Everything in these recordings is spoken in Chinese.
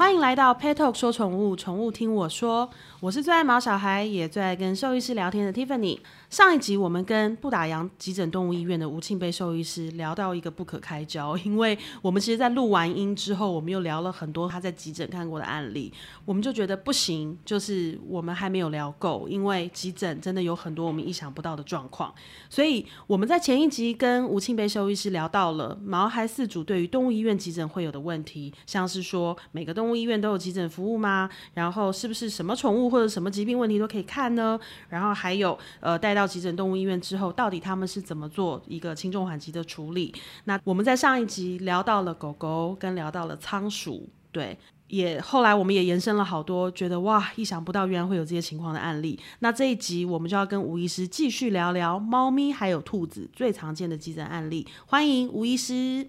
欢迎来到 Pet Talk 说宠物，宠物听我说。我是最爱毛小孩，也最爱跟兽医师聊天的 Tiffany。上一集我们跟不打烊急诊动物医院的吴庆贝兽医师聊到一个不可开交，因为我们其实，在录完音之后，我们又聊了很多他在急诊看过的案例，我们就觉得不行，就是我们还没有聊够，因为急诊真的有很多我们意想不到的状况。所以我们在前一集跟吴庆贝兽医师聊到了毛孩饲主对于动物医院急诊会有的问题，像是说每个动物医院都有急诊服务吗？然后是不是什么宠物？或者什么疾病问题都可以看呢？然后还有，呃，带到急诊动物医院之后，到底他们是怎么做一个轻重缓急的处理？那我们在上一集聊到了狗狗，跟聊到了仓鼠，对，也后来我们也延伸了好多，觉得哇，意想不到，原来会有这些情况的案例。那这一集我们就要跟吴医师继续聊聊猫咪还有兔子最常见的急诊案例。欢迎吴医师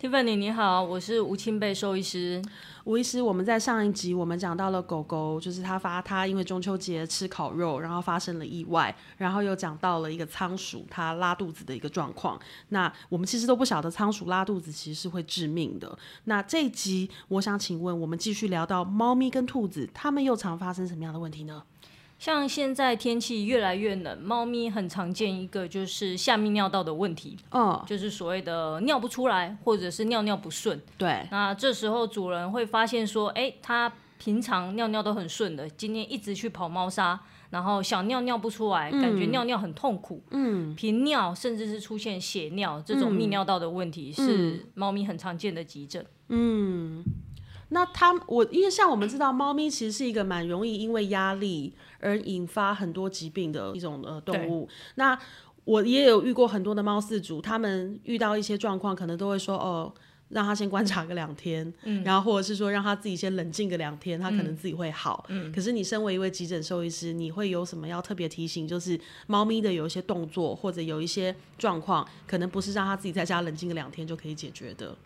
，Tiffany 你好，我是吴清贝兽医师。吴医师，我们在上一集我们讲到了狗狗，就是他发他因为中秋节吃烤肉，然后发生了意外，然后又讲到了一个仓鼠它拉肚子的一个状况。那我们其实都不晓得仓鼠拉肚子其实是会致命的。那这一集我想请问，我们继续聊到猫咪跟兔子，它们又常发生什么样的问题呢？像现在天气越来越冷，猫咪很常见一个就是下泌尿道的问题，哦，就是所谓的尿不出来，或者是尿尿不顺。对，那这时候主人会发现说，哎，它平常尿尿都很顺的，今天一直去跑猫砂，然后想尿尿不出来，嗯、感觉尿尿很痛苦，嗯，频尿甚至是出现血尿这种泌尿道的问题，嗯、是猫咪很常见的急症，嗯。那它，我因为像我们知道，猫咪其实是一个蛮容易因为压力而引发很多疾病的一种呃动物。那我也有遇过很多的猫饲主，他们遇到一些状况，可能都会说哦，让他先观察个两天，嗯，然后或者是说让他自己先冷静个两天，他可能自己会好。嗯，可是你身为一位急诊兽医师，你会有什么要特别提醒？就是猫咪的有一些动作或者有一些状况，可能不是让他自己在家冷静个两天就可以解决的。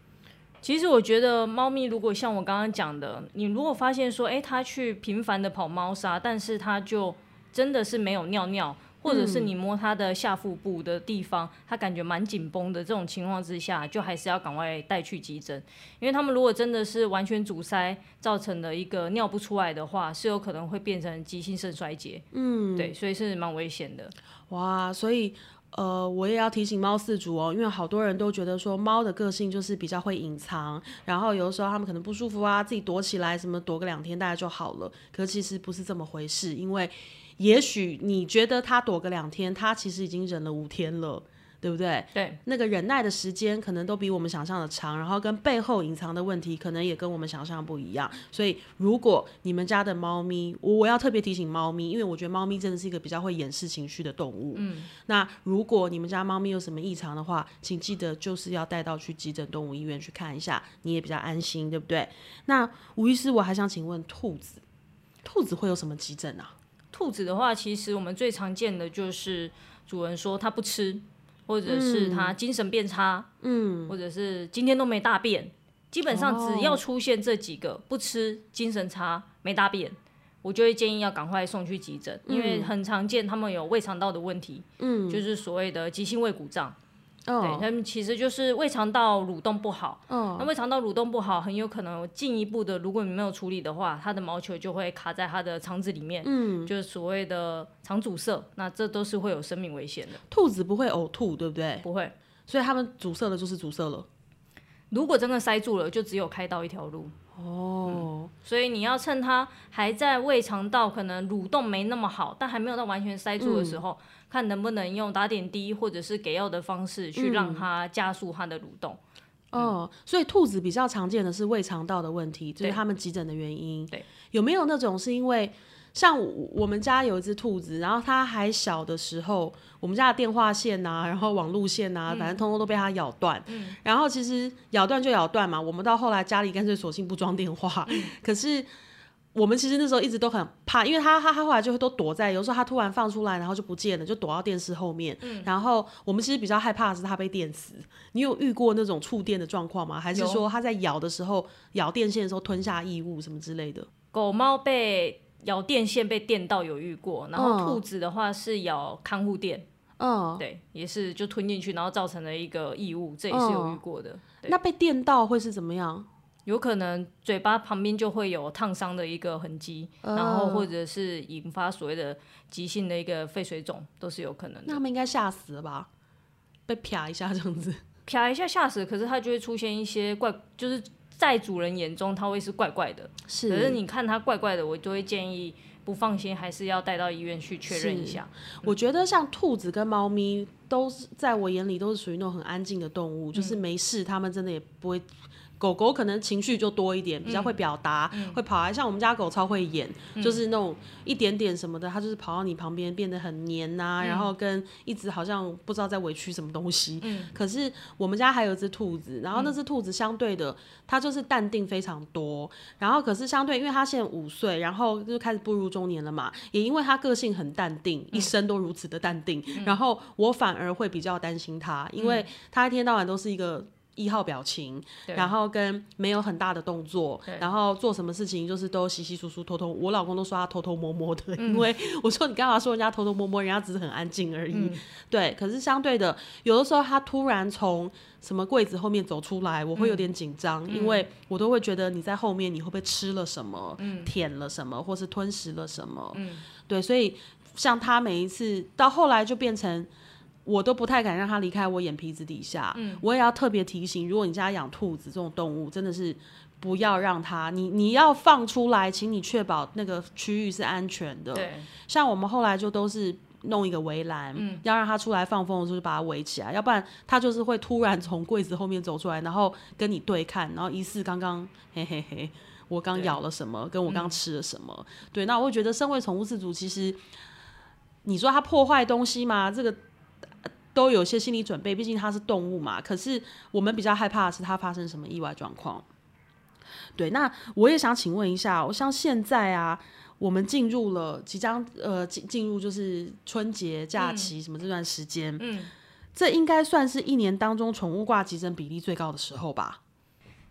其实我觉得猫咪如果像我刚刚讲的，你如果发现说，哎，它去频繁的跑猫砂，但是它就真的是没有尿尿，或者是你摸它的下腹部的地方，它感觉蛮紧绷的这种情况之下，就还是要赶快带去急诊，因为他们如果真的是完全阻塞造成的一个尿不出来的话，是有可能会变成急性肾衰竭。嗯，对，所以是蛮危险的。哇，所以。呃，我也要提醒猫饲主哦，因为好多人都觉得说猫的个性就是比较会隐藏，然后有的时候他们可能不舒服啊，自己躲起来，什么躲个两天大概就好了。可其实不是这么回事，因为也许你觉得他躲个两天，他其实已经忍了五天了。对不对？对，那个忍耐的时间可能都比我们想象的长，然后跟背后隐藏的问题可能也跟我们想象不一样。所以，如果你们家的猫咪，我我要特别提醒猫咪，因为我觉得猫咪真的是一个比较会掩饰情绪的动物。嗯，那如果你们家猫咪有什么异常的话，请记得就是要带到去急诊动物医院去看一下，你也比较安心，对不对？那吴医师，我还想请问兔子，兔子会有什么急诊啊？兔子的话，其实我们最常见的就是主人说它不吃。或者是他精神变差，嗯，或者是今天都没大便，基本上只要出现这几个，不吃、精神差、没大便，我就会建议要赶快送去急诊，因为很常见他们有胃肠道的问题，嗯，就是所谓的急性胃鼓胀。Oh. 对，他们其实就是胃肠道蠕动不好。Oh. 那胃肠道蠕动不好，很有可能进一步的，如果你没有处理的话，它的毛球就会卡在它的肠子里面，嗯，就是所谓的肠阻塞。那这都是会有生命危险的。兔子不会呕吐，对不对？不会，所以他们阻塞了就是阻塞了。如果真的塞住了，就只有开刀一条路。哦、oh. 嗯，所以你要趁它还在胃肠道可能蠕动没那么好，但还没有到完全塞住的时候。嗯看能不能用打点滴或者是给药的方式去让它加速它的蠕动。嗯。哦，所以兔子比较常见的是胃肠道的问题，这、就是他们急诊的原因。对，有没有那种是因为像我们家有一只兔子，然后它还小的时候，我们家的电话线啊，然后网路线啊，反正通通都被它咬断。嗯。然后其实咬断就咬断嘛，我们到后来家里干脆索性不装电话。嗯。可是。我们其实那时候一直都很怕，因为他他他后来就会都躲在，有时候他突然放出来，然后就不见了，就躲到电视后面。嗯。然后我们其实比较害怕的是他被电死。你有遇过那种触电的状况吗？还是说他在咬的时候咬电线的时候吞下异物什么之类的？狗猫被咬电线被电到有遇过，然后兔子的话是咬看护垫。嗯。对，也是就吞进去，然后造成了一个异物，这也是有遇过的。嗯。那被电到会是怎么样？有可能嘴巴旁边就会有烫伤的一个痕迹，呃、然后或者是引发所谓的急性的一个肺水肿，都是有可能的。那他们应该吓死了吧？被啪一下这样子，啪一下吓死，可是它就会出现一些怪，就是在主人眼中它会是怪怪的。是，可是你看它怪怪的，我就会建议不放心，还是要带到医院去确认一下。我觉得像兔子跟猫咪都是在我眼里都是属于那种很安静的动物，嗯、就是没事，它们真的也不会。狗狗可能情绪就多一点，比较会表达，嗯、会跑来。像我们家狗超会演，嗯、就是那种一点点什么的，它就是跑到你旁边，变得很黏呐、啊，嗯、然后跟一直好像不知道在委屈什么东西。嗯、可是我们家还有一只兔子，然后那只兔子相对的，它就是淡定非常多。然后可是相对，因为它现在五岁，然后就开始步入中年了嘛，也因为它个性很淡定，一生都如此的淡定。嗯、然后我反而会比较担心它，因为它一天到晚都是一个。一号表情，然后跟没有很大的动作，然后做什么事情就是都稀稀疏疏、偷偷。我老公都说他偷偷摸摸的，嗯、因为 我说你干嘛说人家偷偷摸摸，人家只是很安静而已。嗯、对，可是相对的，有的时候他突然从什么柜子后面走出来，我会有点紧张，嗯、因为我都会觉得你在后面，你会不会吃了什么，嗯、舔了什么，或是吞食了什么？嗯、对，所以像他每一次到后来就变成。我都不太敢让它离开我眼皮子底下。嗯，我也要特别提醒，如果你家养兔子这种动物，真的是不要让它，你你要放出来，请你确保那个区域是安全的。对，像我们后来就都是弄一个围栏，嗯，要让它出来放风的时候就把它围起来，要不然它就是会突然从柜子后面走出来，然后跟你对看，然后疑似刚刚嘿嘿嘿，我刚咬了什么，跟我刚吃了什么。嗯、对，那我会觉得身为宠物饲主，其实你说它破坏东西吗？这个。都有些心理准备，毕竟它是动物嘛。可是我们比较害怕的是它发生什么意外状况。对，那我也想请问一下，我像现在啊，我们进入了即将呃进进入就是春节假期什么这段时间，嗯，嗯，这应该算是一年当中宠物挂急诊比例最高的时候吧？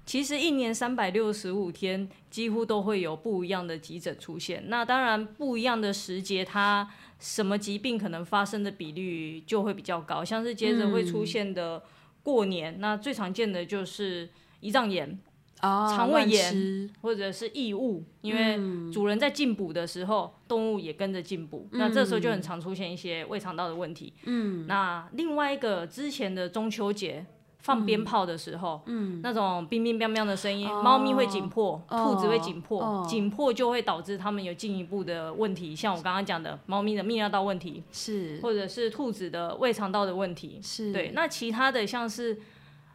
其实一年三百六十五天，几乎都会有不一样的急诊出现。那当然，不一样的时节，它什么疾病可能发生的比率就会比较高。像是接着会出现的过年，嗯、那最常见的就是胰脏炎、肠、哦、胃炎或者是异物，因为主人在进补的时候，嗯、动物也跟着进补，嗯、那这时候就很常出现一些胃肠道的问题。嗯，那另外一个之前的中秋节。放鞭炮的时候，嗯，那种乒乒乓乓的声音，猫咪会紧迫，兔子会紧迫，紧迫就会导致它们有进一步的问题，像我刚刚讲的，猫咪的泌尿道问题是，或者是兔子的胃肠道的问题是，对。那其他的像是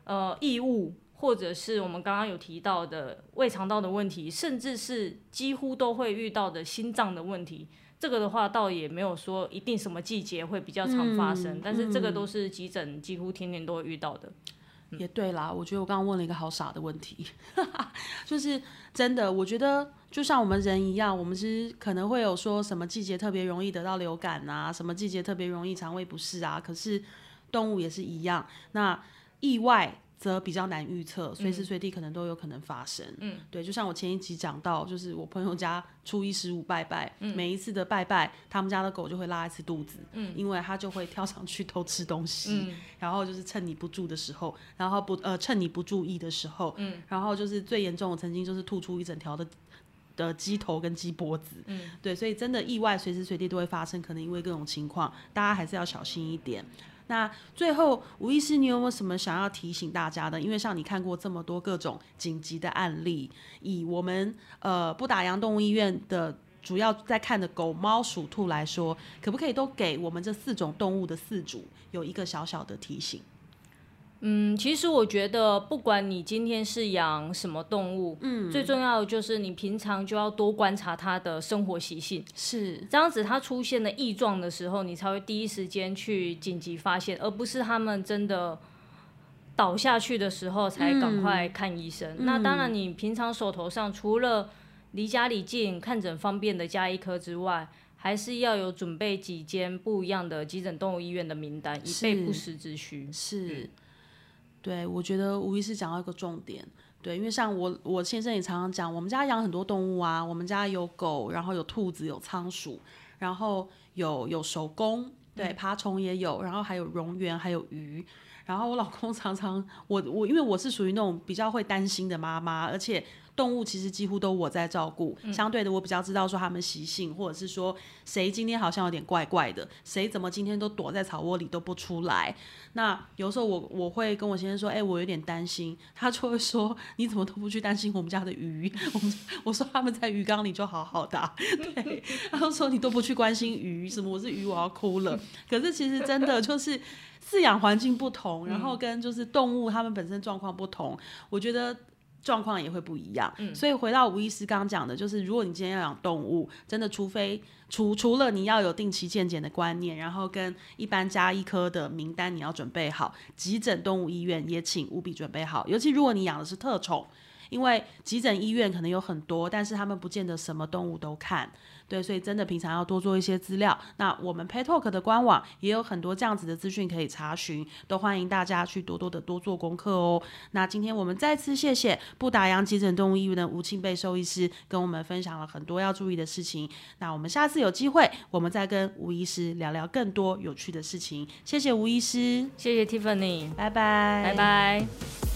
呃异物，或者是我们刚刚有提到的胃肠道的问题，甚至是几乎都会遇到的心脏的问题，这个的话倒也没有说一定什么季节会比较常发生，但是这个都是急诊几乎天天都会遇到的。也对啦，我觉得我刚刚问了一个好傻的问题，就是真的，我觉得就像我们人一样，我们是可能会有说什么季节特别容易得到流感啊，什么季节特别容易肠胃不适啊，可是动物也是一样，那意外。则比较难预测，随时随地可能都有可能发生。嗯，对，就像我前一集讲到，就是我朋友家初一十五拜拜，嗯、每一次的拜拜，他们家的狗就会拉一次肚子，嗯，因为它就会跳上去偷吃东西，嗯、然后就是趁你不注的时候，然后不呃趁你不注意的时候，嗯，然后就是最严重的曾经就是吐出一整条的的鸡头跟鸡脖子，嗯，对，所以真的意外随时随地都会发生，可能因为各种情况，大家还是要小心一点。那最后，吴医师，你有没有什么想要提醒大家的？因为像你看过这么多各种紧急的案例，以我们呃不打烊动物医院的主要在看的狗、猫、鼠、兔来说，可不可以都给我们这四种动物的饲主有一个小小的提醒？嗯，其实我觉得，不管你今天是养什么动物，嗯，最重要的就是你平常就要多观察它的生活习性，是这样子，它出现了异状的时候，你才会第一时间去紧急发现，而不是他们真的倒下去的时候才赶快看医生。嗯，那当然，你平常手头上除了离家里近、看诊方便的加医科之外，还是要有准备几间不一样的急诊动物医院的名单，以备不时之需。是。是对，我觉得无疑是讲到一个重点，对，因为像我，我先生也常常讲，我们家养很多动物啊，我们家有狗，然后有兔子，有仓鼠，然后有有手工，对，爬虫也有，然后还有蝾螈，还有鱼，然后我老公 常常，我我因为我是属于那种比较会担心的妈妈，而且。动物其实几乎都我在照顾，相对的我比较知道说他们习性，或者是说谁今天好像有点怪怪的，谁怎么今天都躲在草窝里都不出来。那有时候我我会跟我先生说，哎、欸，我有点担心，他就会说你怎么都不去担心我们家的鱼？我们我说他们在鱼缸里就好好的、啊，对，他就说你都不去关心鱼什么，我是鱼我要哭了。可是其实真的就是饲养环境不同，然后跟就是动物它们本身状况不同，我觉得。状况也会不一样，嗯，所以回到吴医师刚刚讲的，就是如果你今天要养动物，真的除非除除了你要有定期健检的观念，然后跟一般加医科的名单你要准备好，急诊动物医院也请务必准备好，尤其如果你养的是特宠，因为急诊医院可能有很多，但是他们不见得什么动物都看。对，所以真的平常要多做一些资料。那我们 PetTalk 的官网也有很多这样子的资讯可以查询，都欢迎大家去多多的多做功课哦。那今天我们再次谢谢不打烊急诊动物医院的吴庆贝兽医师跟我们分享了很多要注意的事情。那我们下次有机会，我们再跟吴医师聊聊更多有趣的事情。谢谢吴医师，谢谢 Tiffany，拜拜，拜拜。